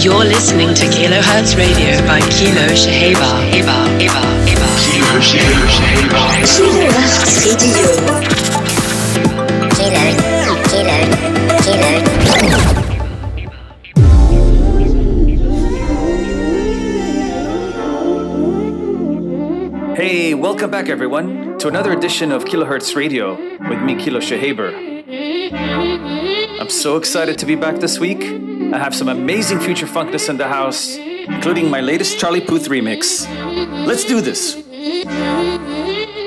You're listening to Kilohertz Radio by Kilo Shaheba. Eba, Eba, Eba. Kilo Shaheba. Kilohertz Radio. Kilo, Kilo, Kilo. Hey, welcome back everyone to another edition of Kilohertz Radio with me, Kilo Shahaber. I'm so excited to be back this week. I have some amazing future funkness in the house, including my latest Charlie Puth remix. Let's do this.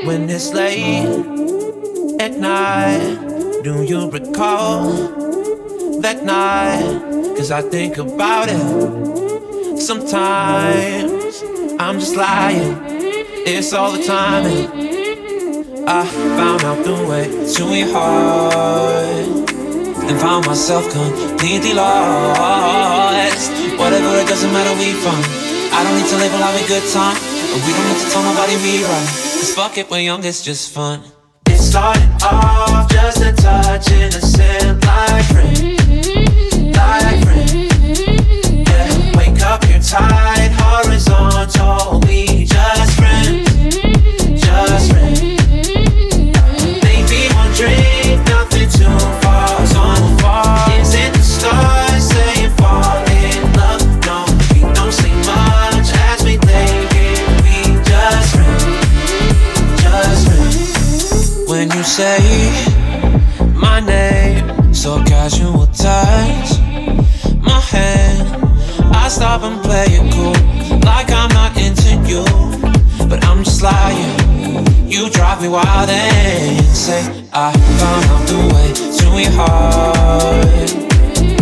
When it's late at night, do you recall that night? Cause I think about it. Sometimes I'm just lying, it's all the. I found out the way to your heart and found myself completely lost. Whatever, it doesn't matter we from. I don't need to label have a good time, and we don't need to tell nobody we run. Cause fuck it, we're young, it's just fun. It started off just a touch innocent, like friend, like friend. Yeah, wake up, you're tight, horizontal, we just friends, just friends. Maybe one drink, nothing too stop and play it cool, like I'm not into you, but I'm just lying. You drive me wild and say I found the way to your heart.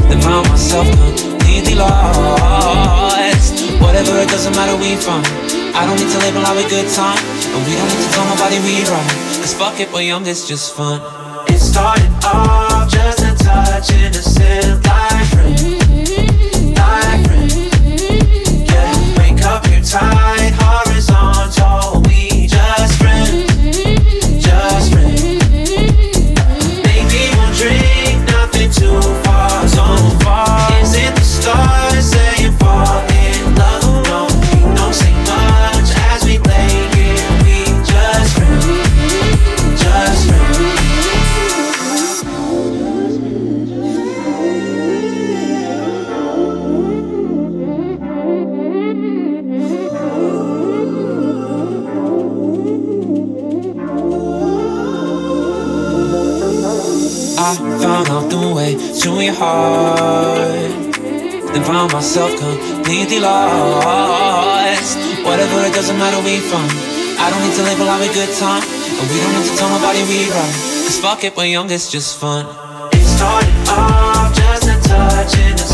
Then found myself completely lost. Whatever, it doesn't matter you from. I don't need to label our good time, and we don't need to tell nobody we right. Cause fuck it, we're young, it's just fun. It started off just a touch innocent, like friend, wake heart. Then found myself completely lost. Whatever, it doesn't matter you from. I don't need to label a good time. And we don't need to tell nobody we right. Cause fuck it, we're young, it's just fun. It started off just a touch innocent,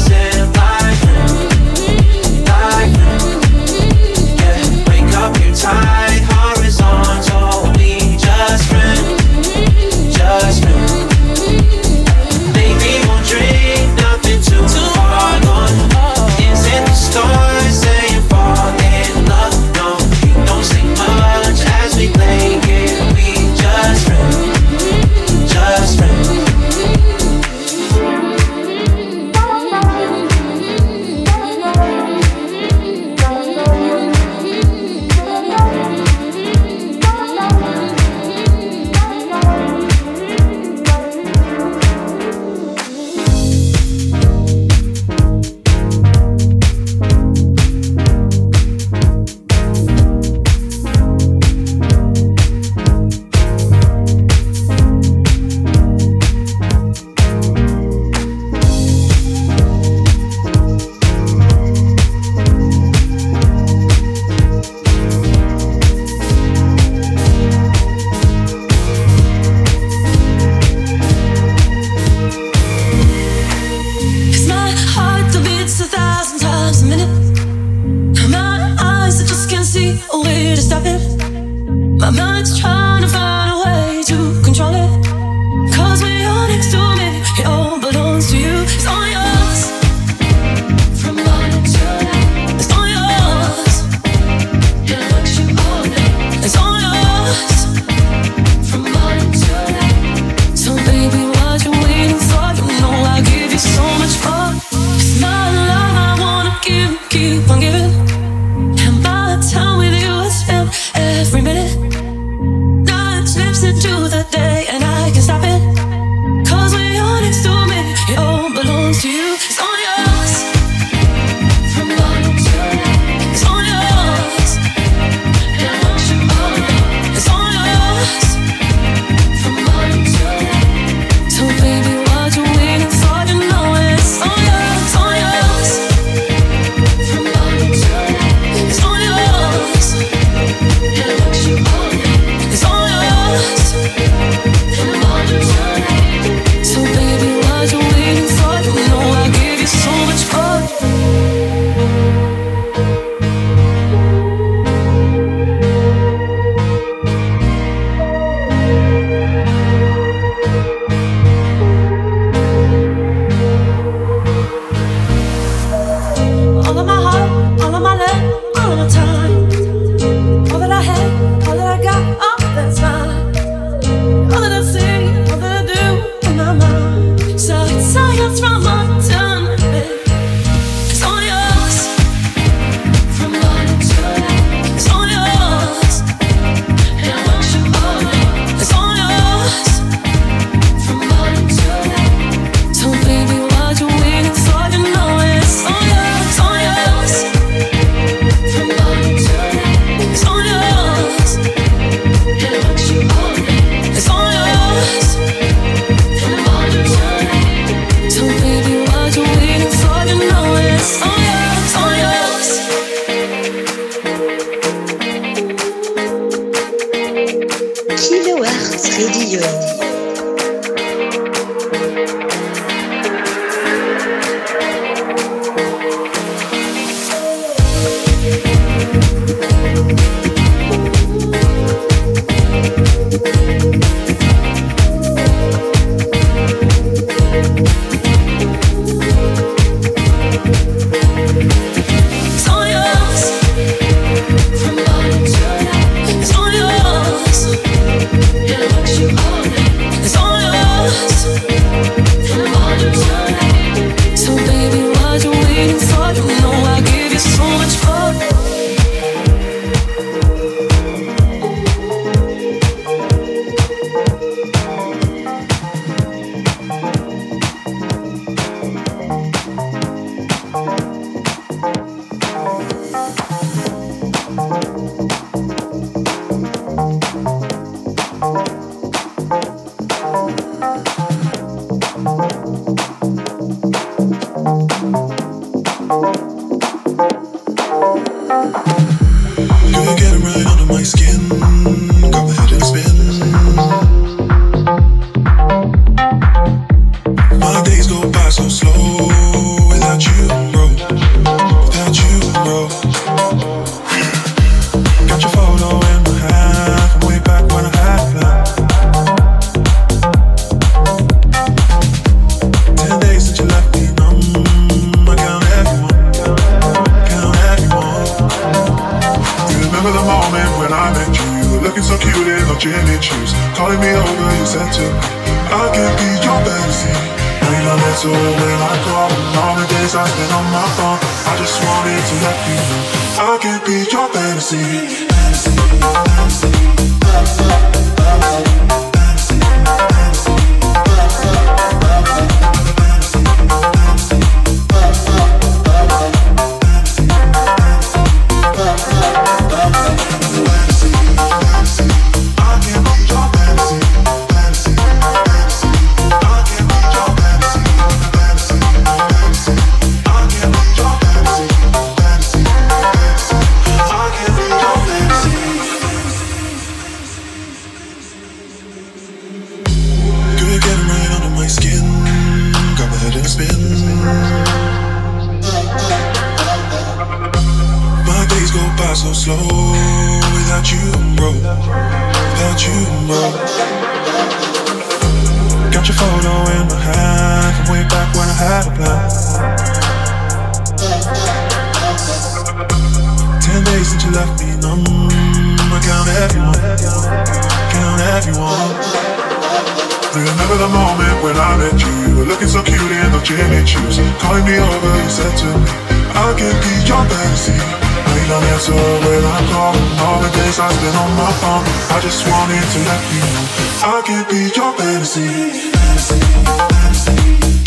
Let me choose. Calling me over, you said to me I can be your fantasy I don't answer when I call All the days I spend on my phone I just wanted to let you know I can be your fantasy Fantasy, fantasy,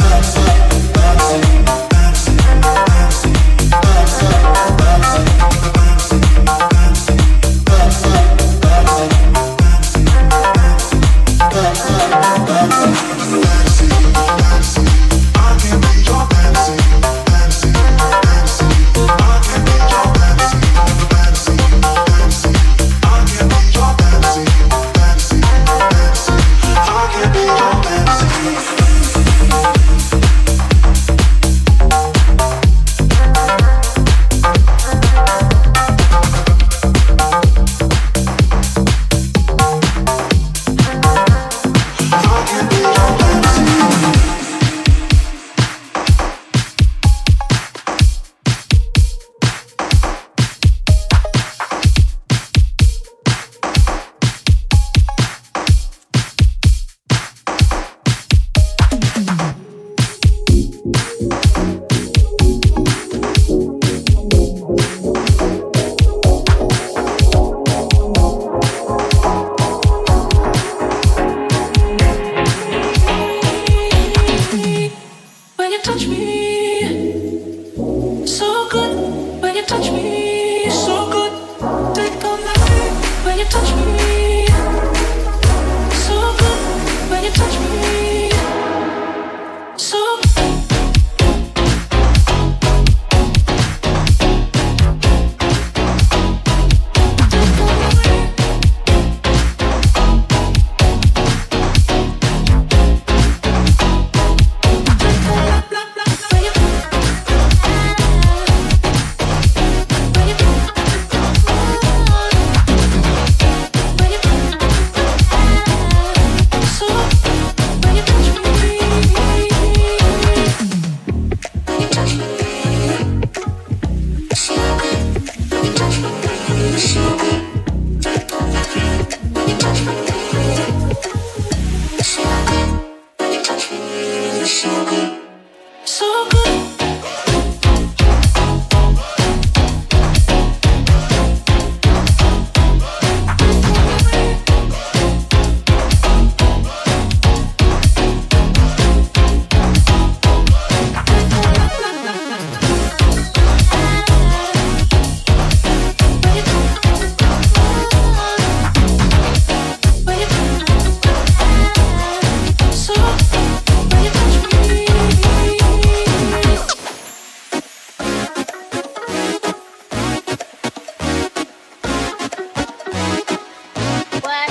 fantasy, fantasy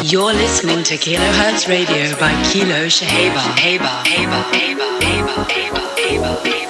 You're listening to Kilohertz Radio by Kilo Shaheba. Heba, Heba, Heba, Heba, Heba, Heba,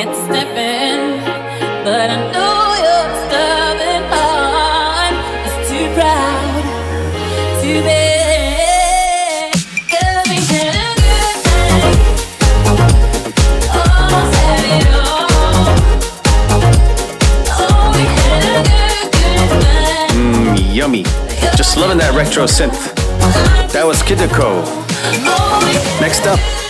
Heba. producer. Beautiful as well. Check it out. greener than your pictures. I only point to just to hurt you. all red lips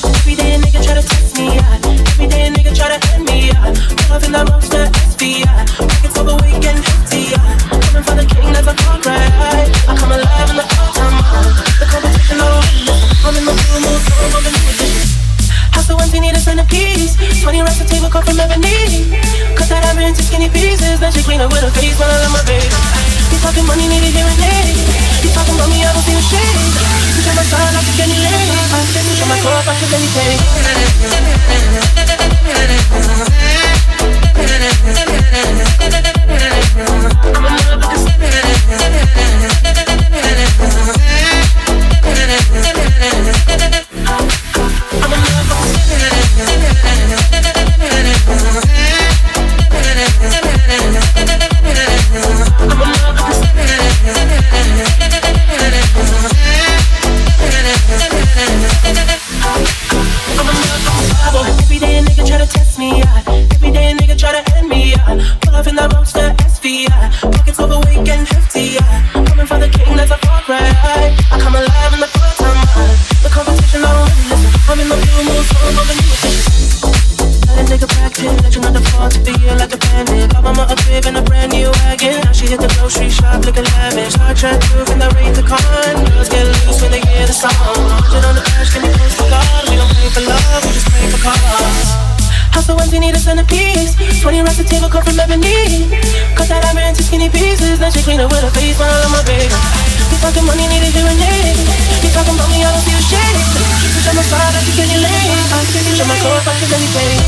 nigga try to end me. Loving that monster SVI. Pockets over weekend empty. Coming for the king, that's a. I come alive in the all. The competition, no, I'm in the blue mood, so I'm in the House so empty, need a centerpiece. 20 racks of table cut from ebony. Cut that iron into skinny pieces. Then she clean up with her face when I love my baby. You talking money, need a talking about me, I don't see the shade. Show my side, I can get any my core, I can get. I'm I'm gonna go I'm a man Show my core fuck is anything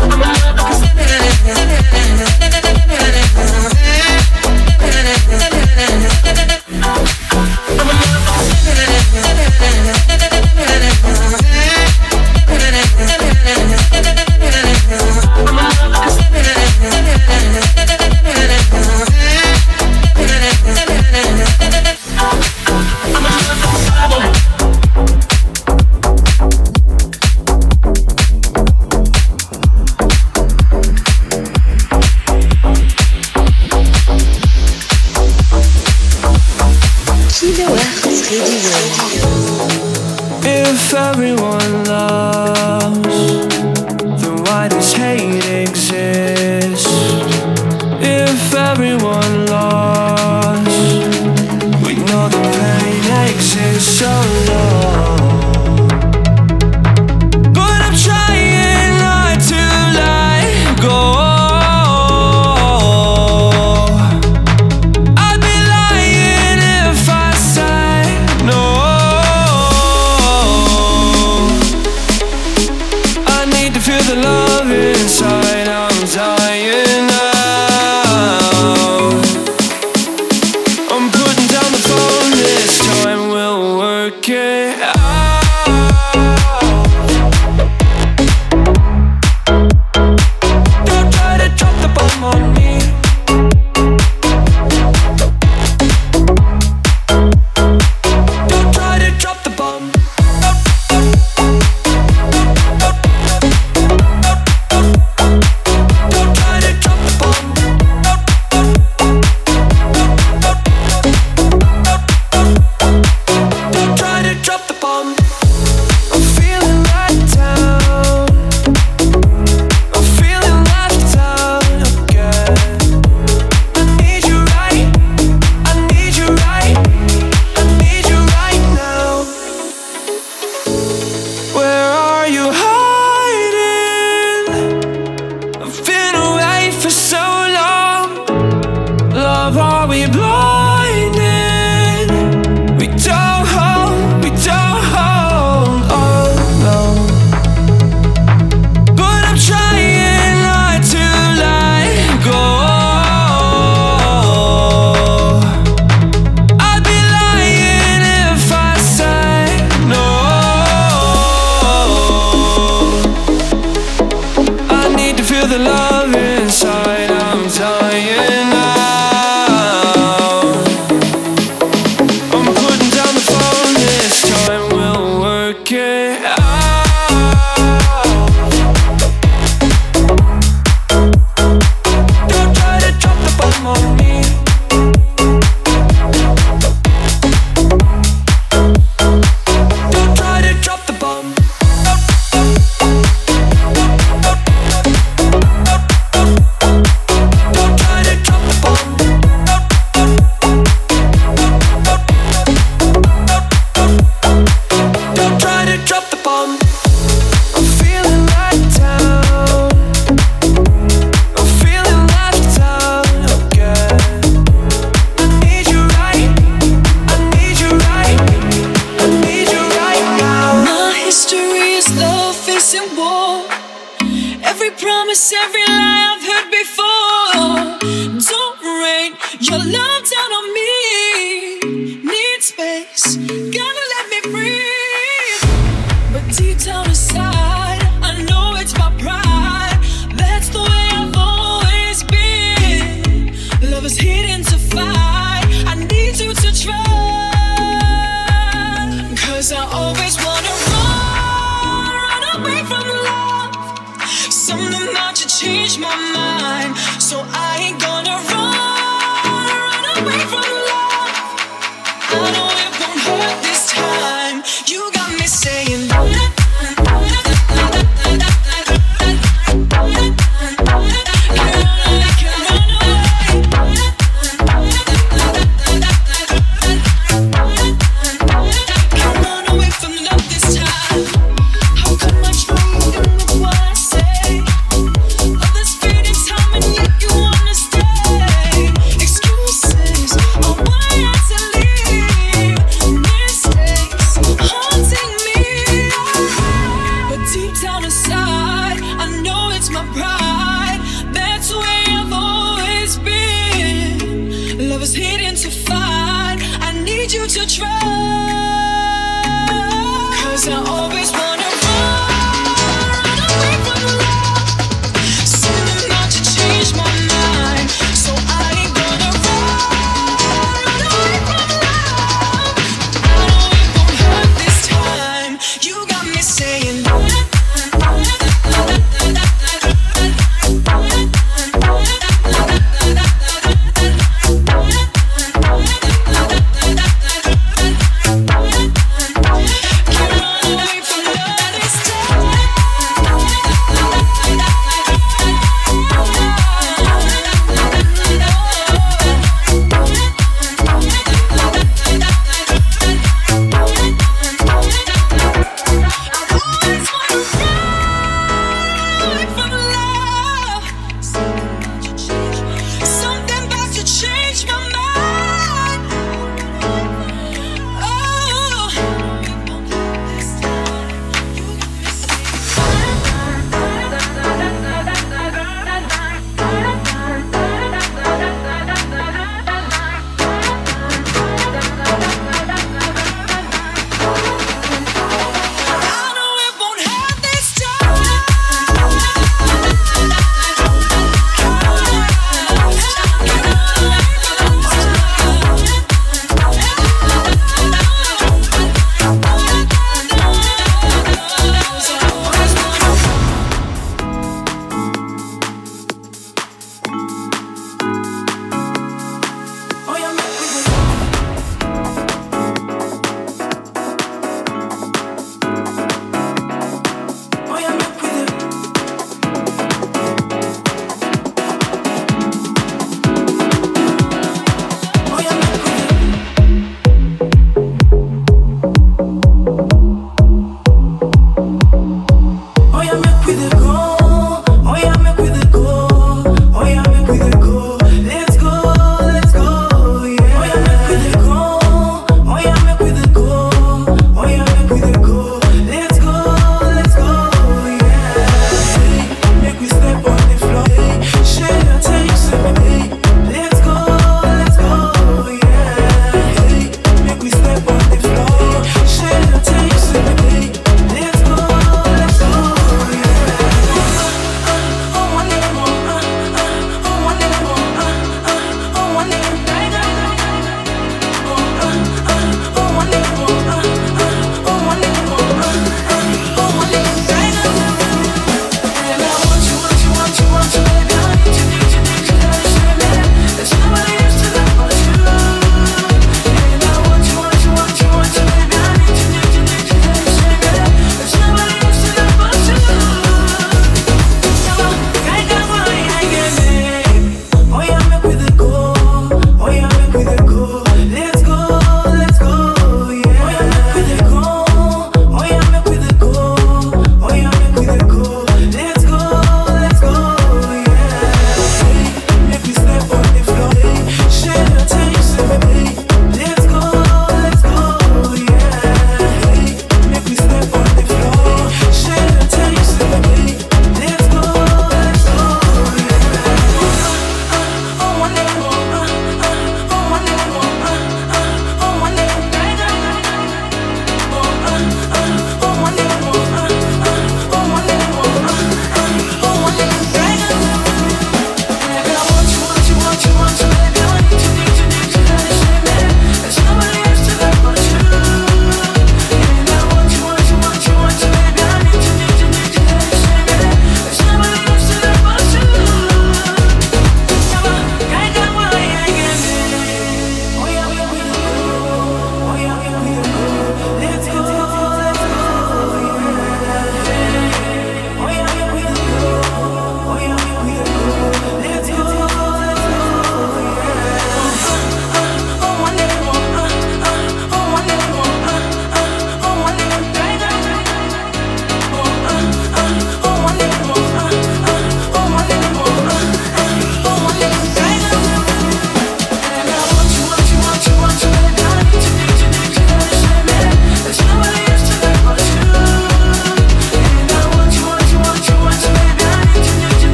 I'm a motherfucker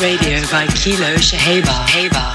Radio by Kilo Shaheba. Heba,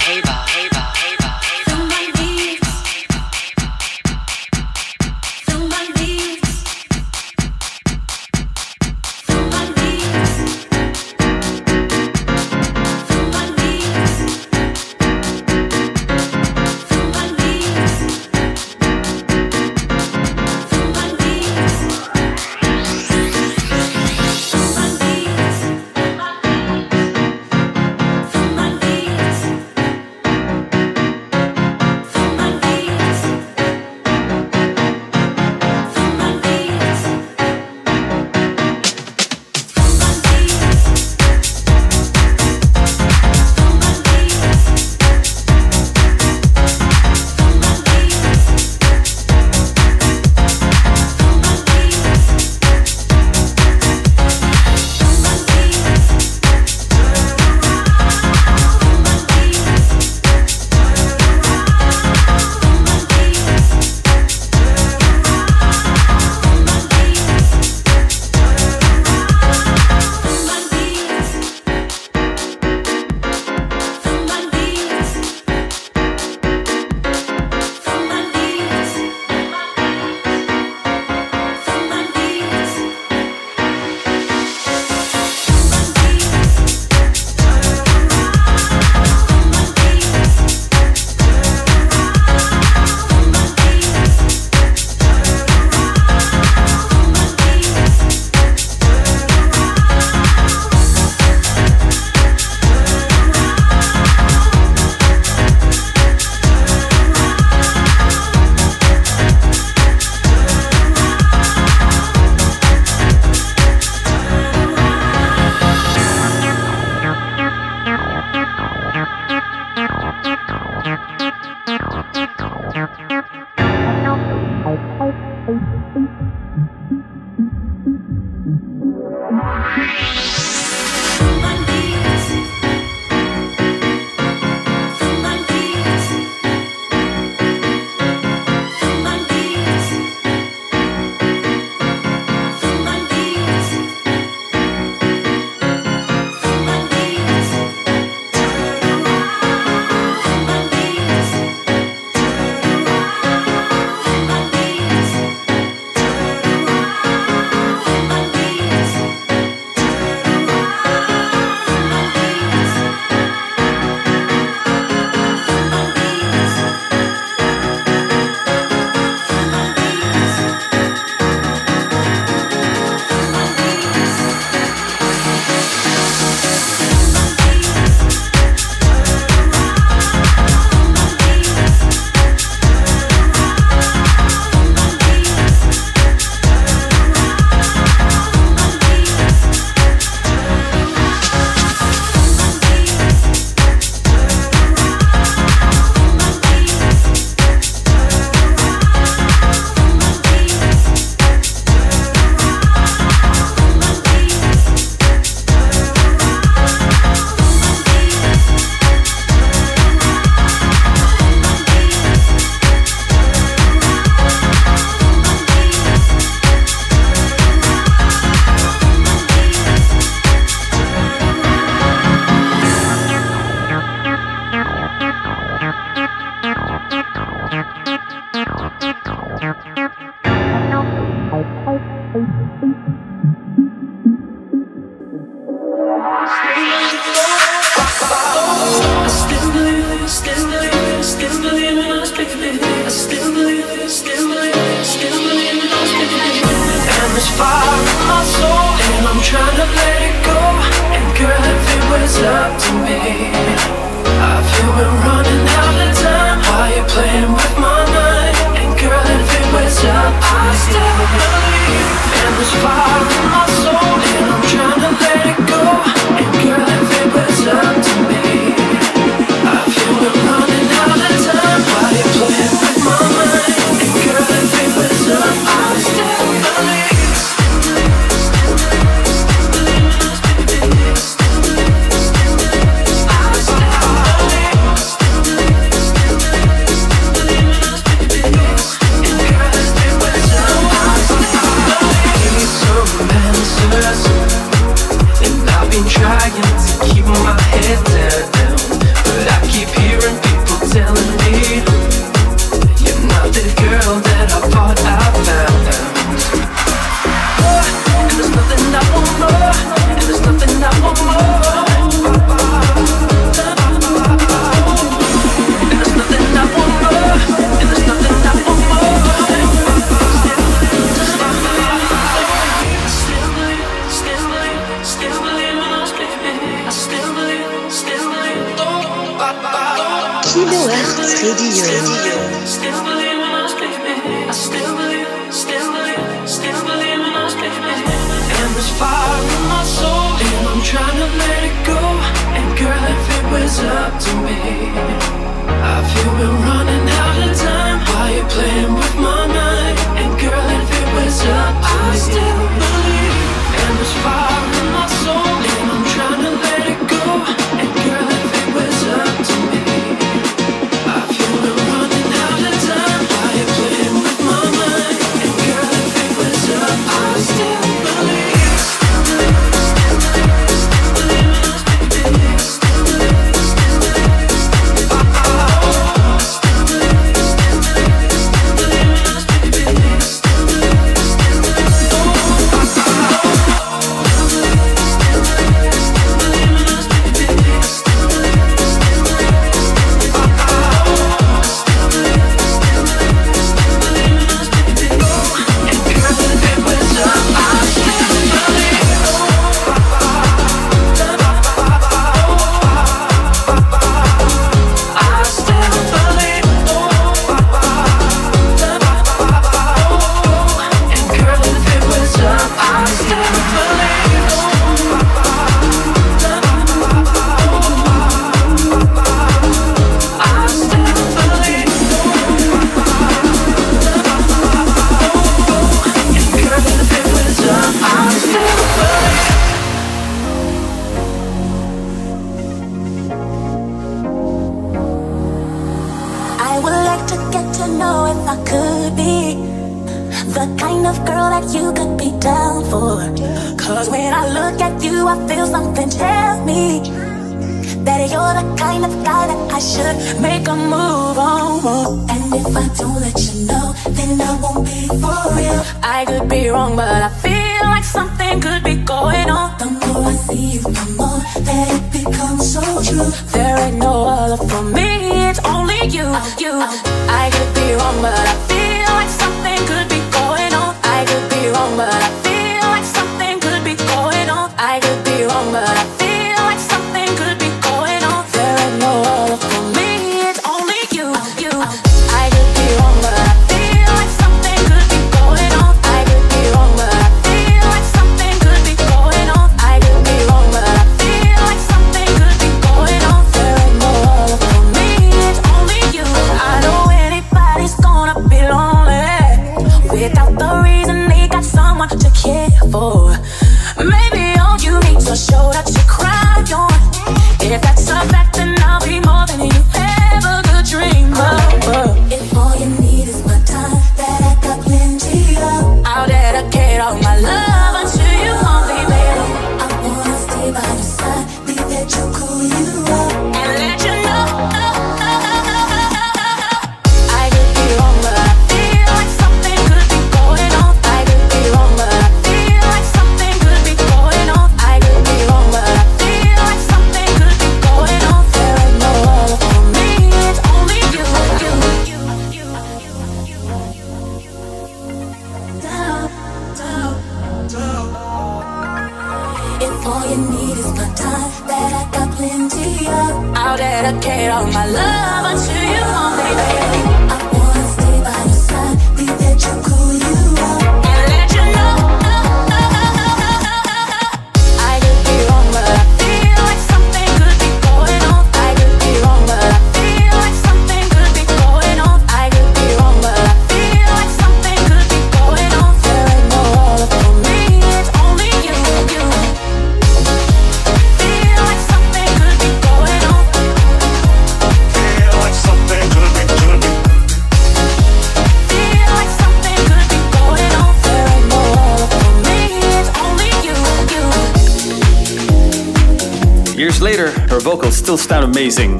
amazing.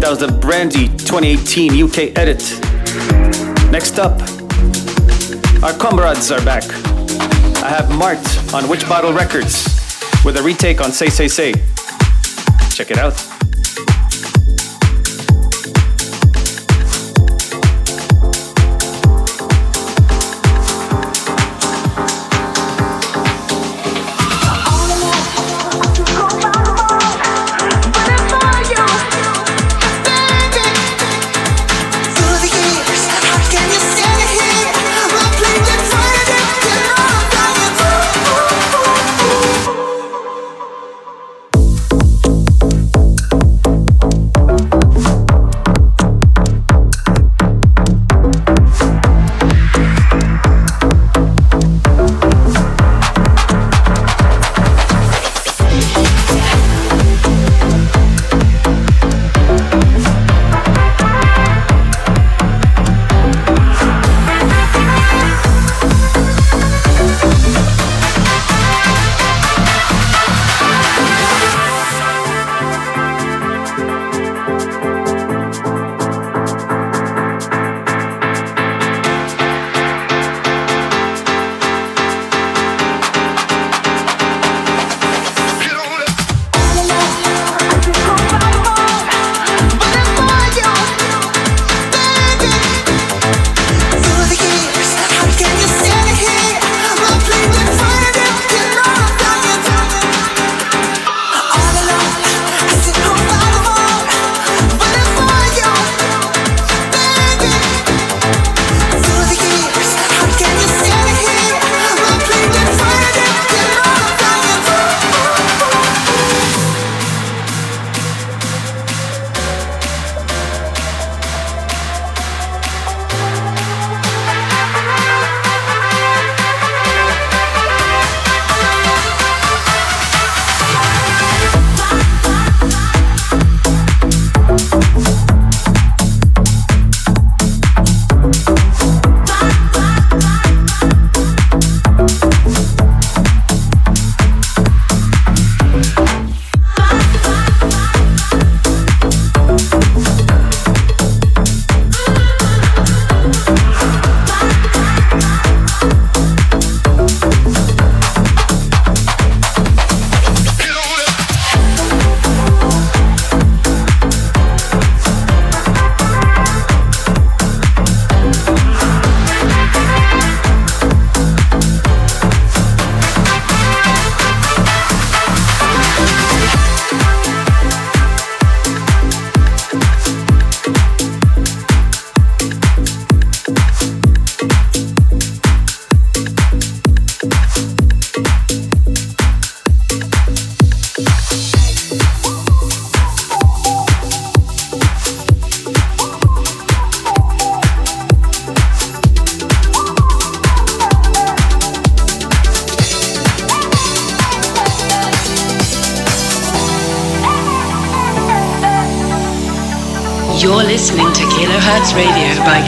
That was the Brandy 2018 UK edit. Next up, our comrades are back. I have Mart on Witch Bottle Records with a retake on Say Say Say. Check it out.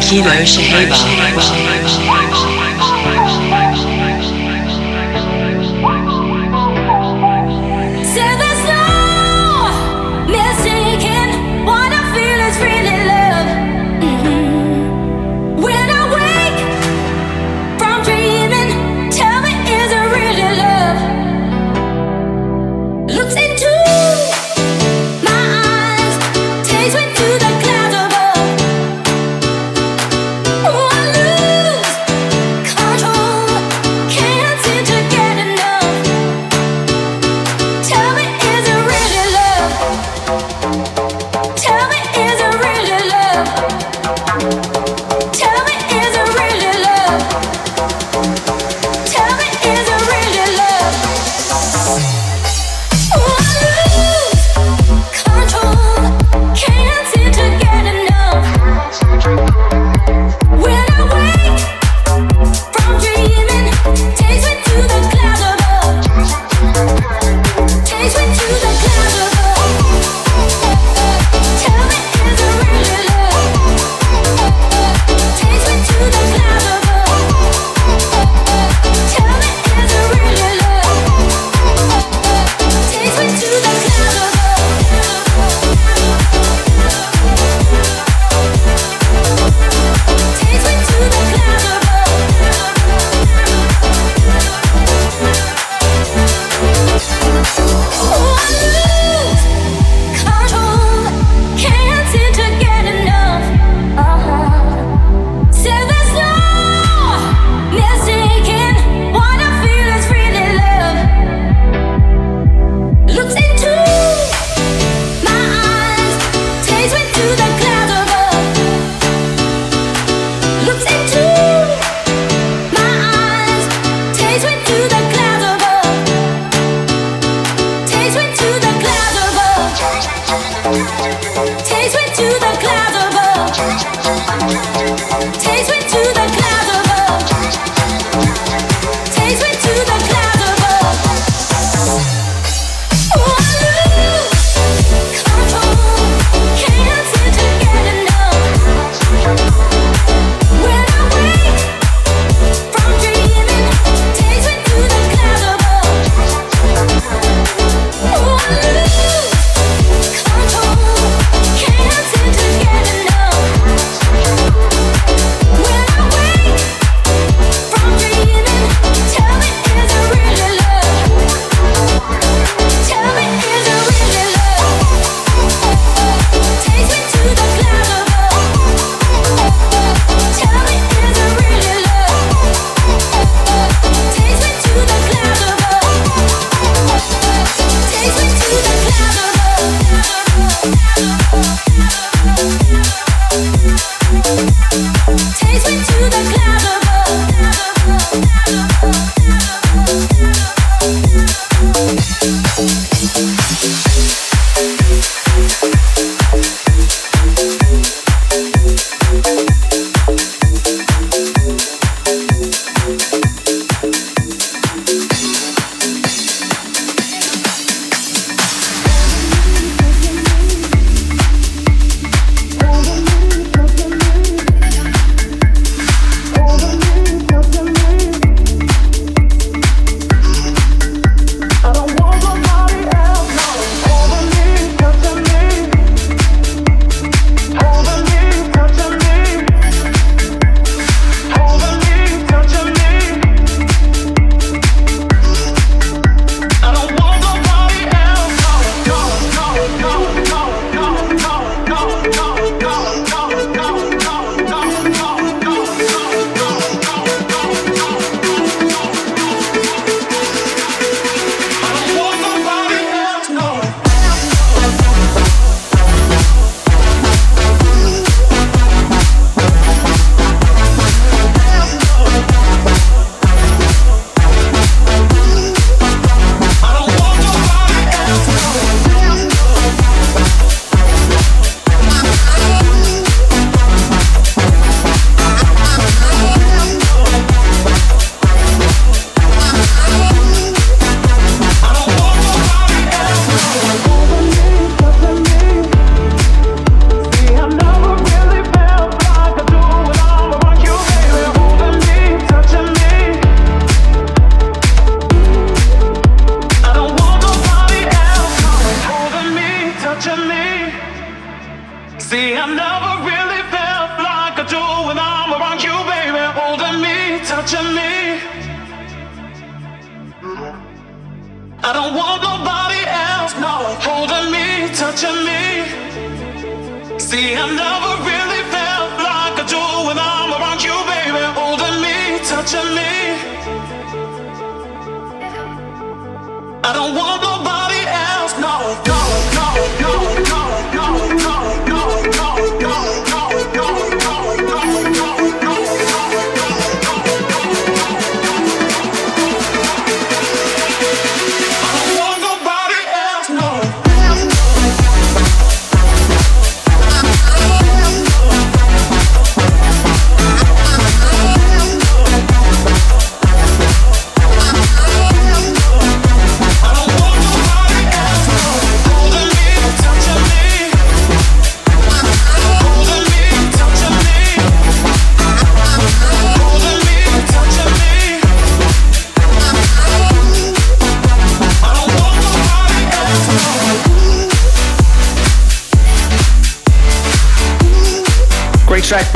Kilo 怕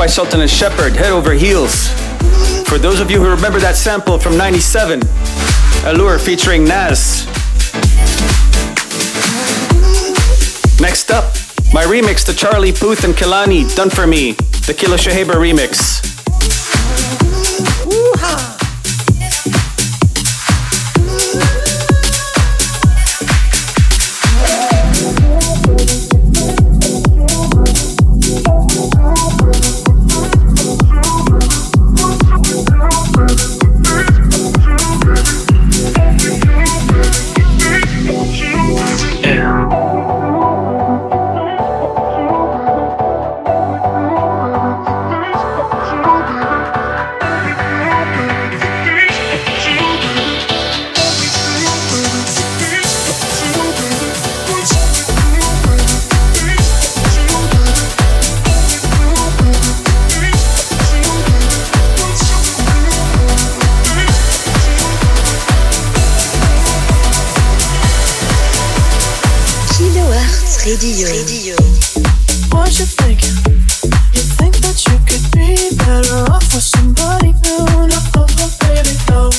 by Sultan and Shepard, Head Over Heels. For those of you who remember that sample from 97, Allure featuring Nas. Next up, my remix to Charlie Puth and Kehlani, done for me, the Kilo Shahiba remix. Radio. What you thinking? You think that you could be better off with somebody new? Oh, baby, no.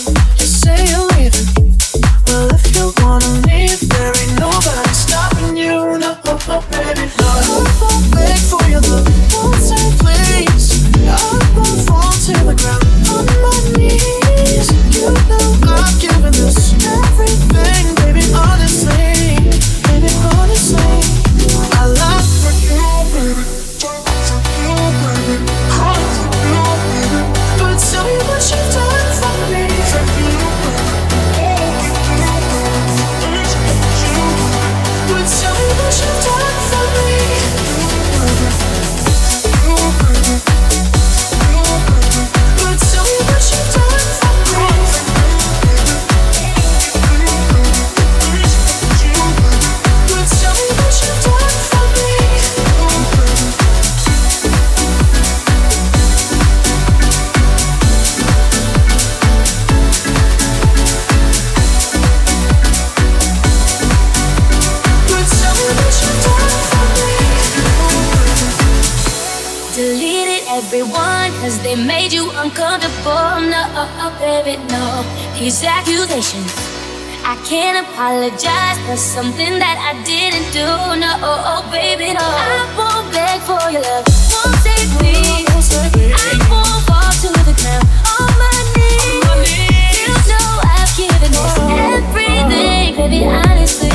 these accusations. I can't apologize for something that I didn't do. No, oh, oh, baby, no. I won't beg for your love. Won't take me. I won't fall to the ground. On my knees. You know I've given this everything, baby, honestly.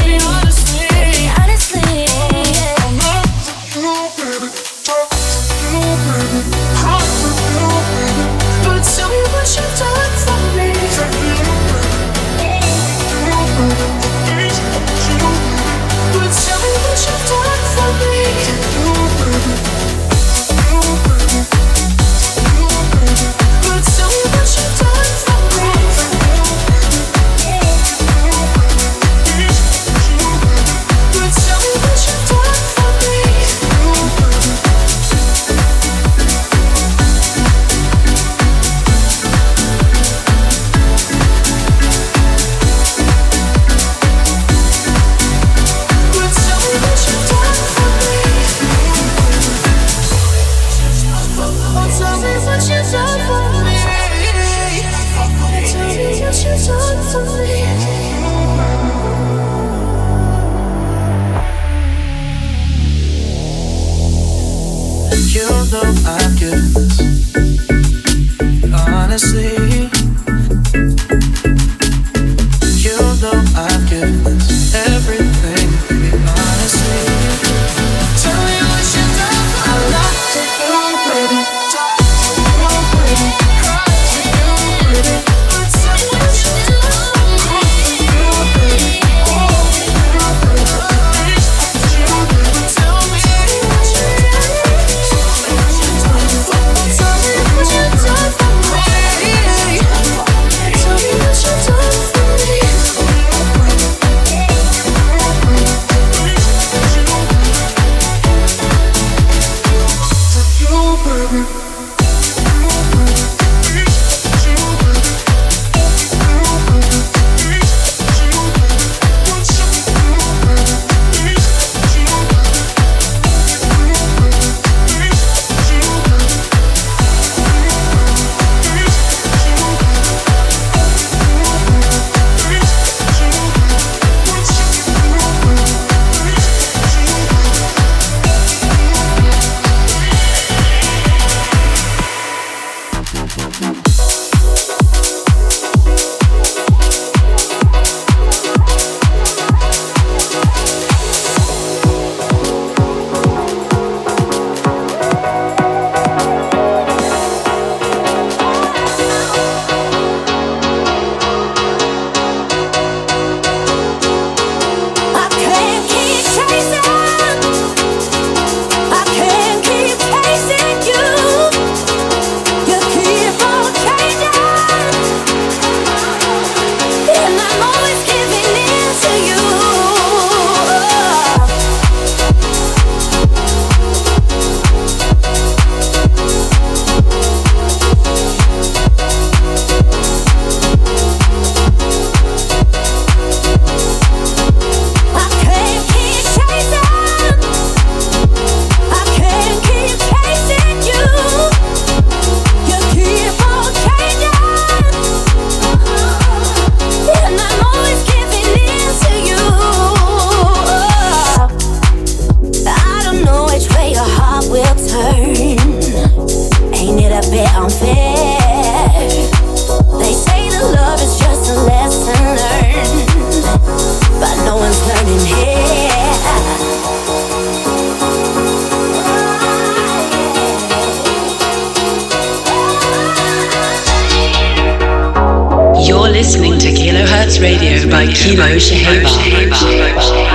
Radio by Kilo Shaheba.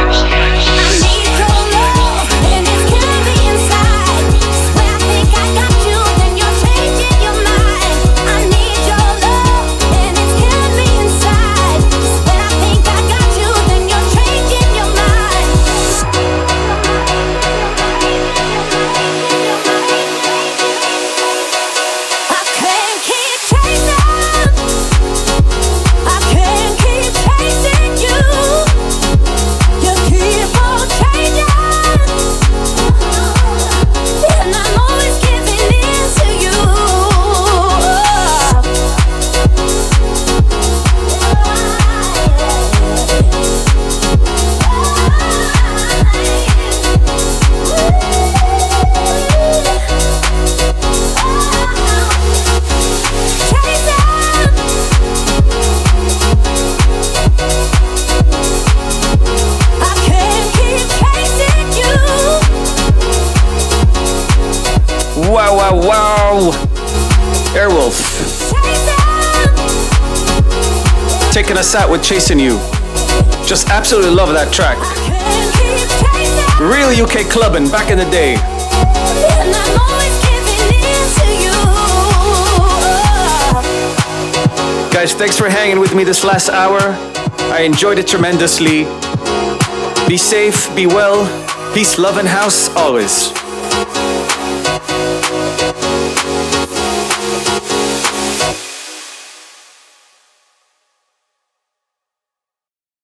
Sat with Chasing You. Just absolutely love that track. Real UK clubbing back in the day. Guys, thanks for hanging with me this last hour. I enjoyed it tremendously. Be safe, be well, peace, love, and house always.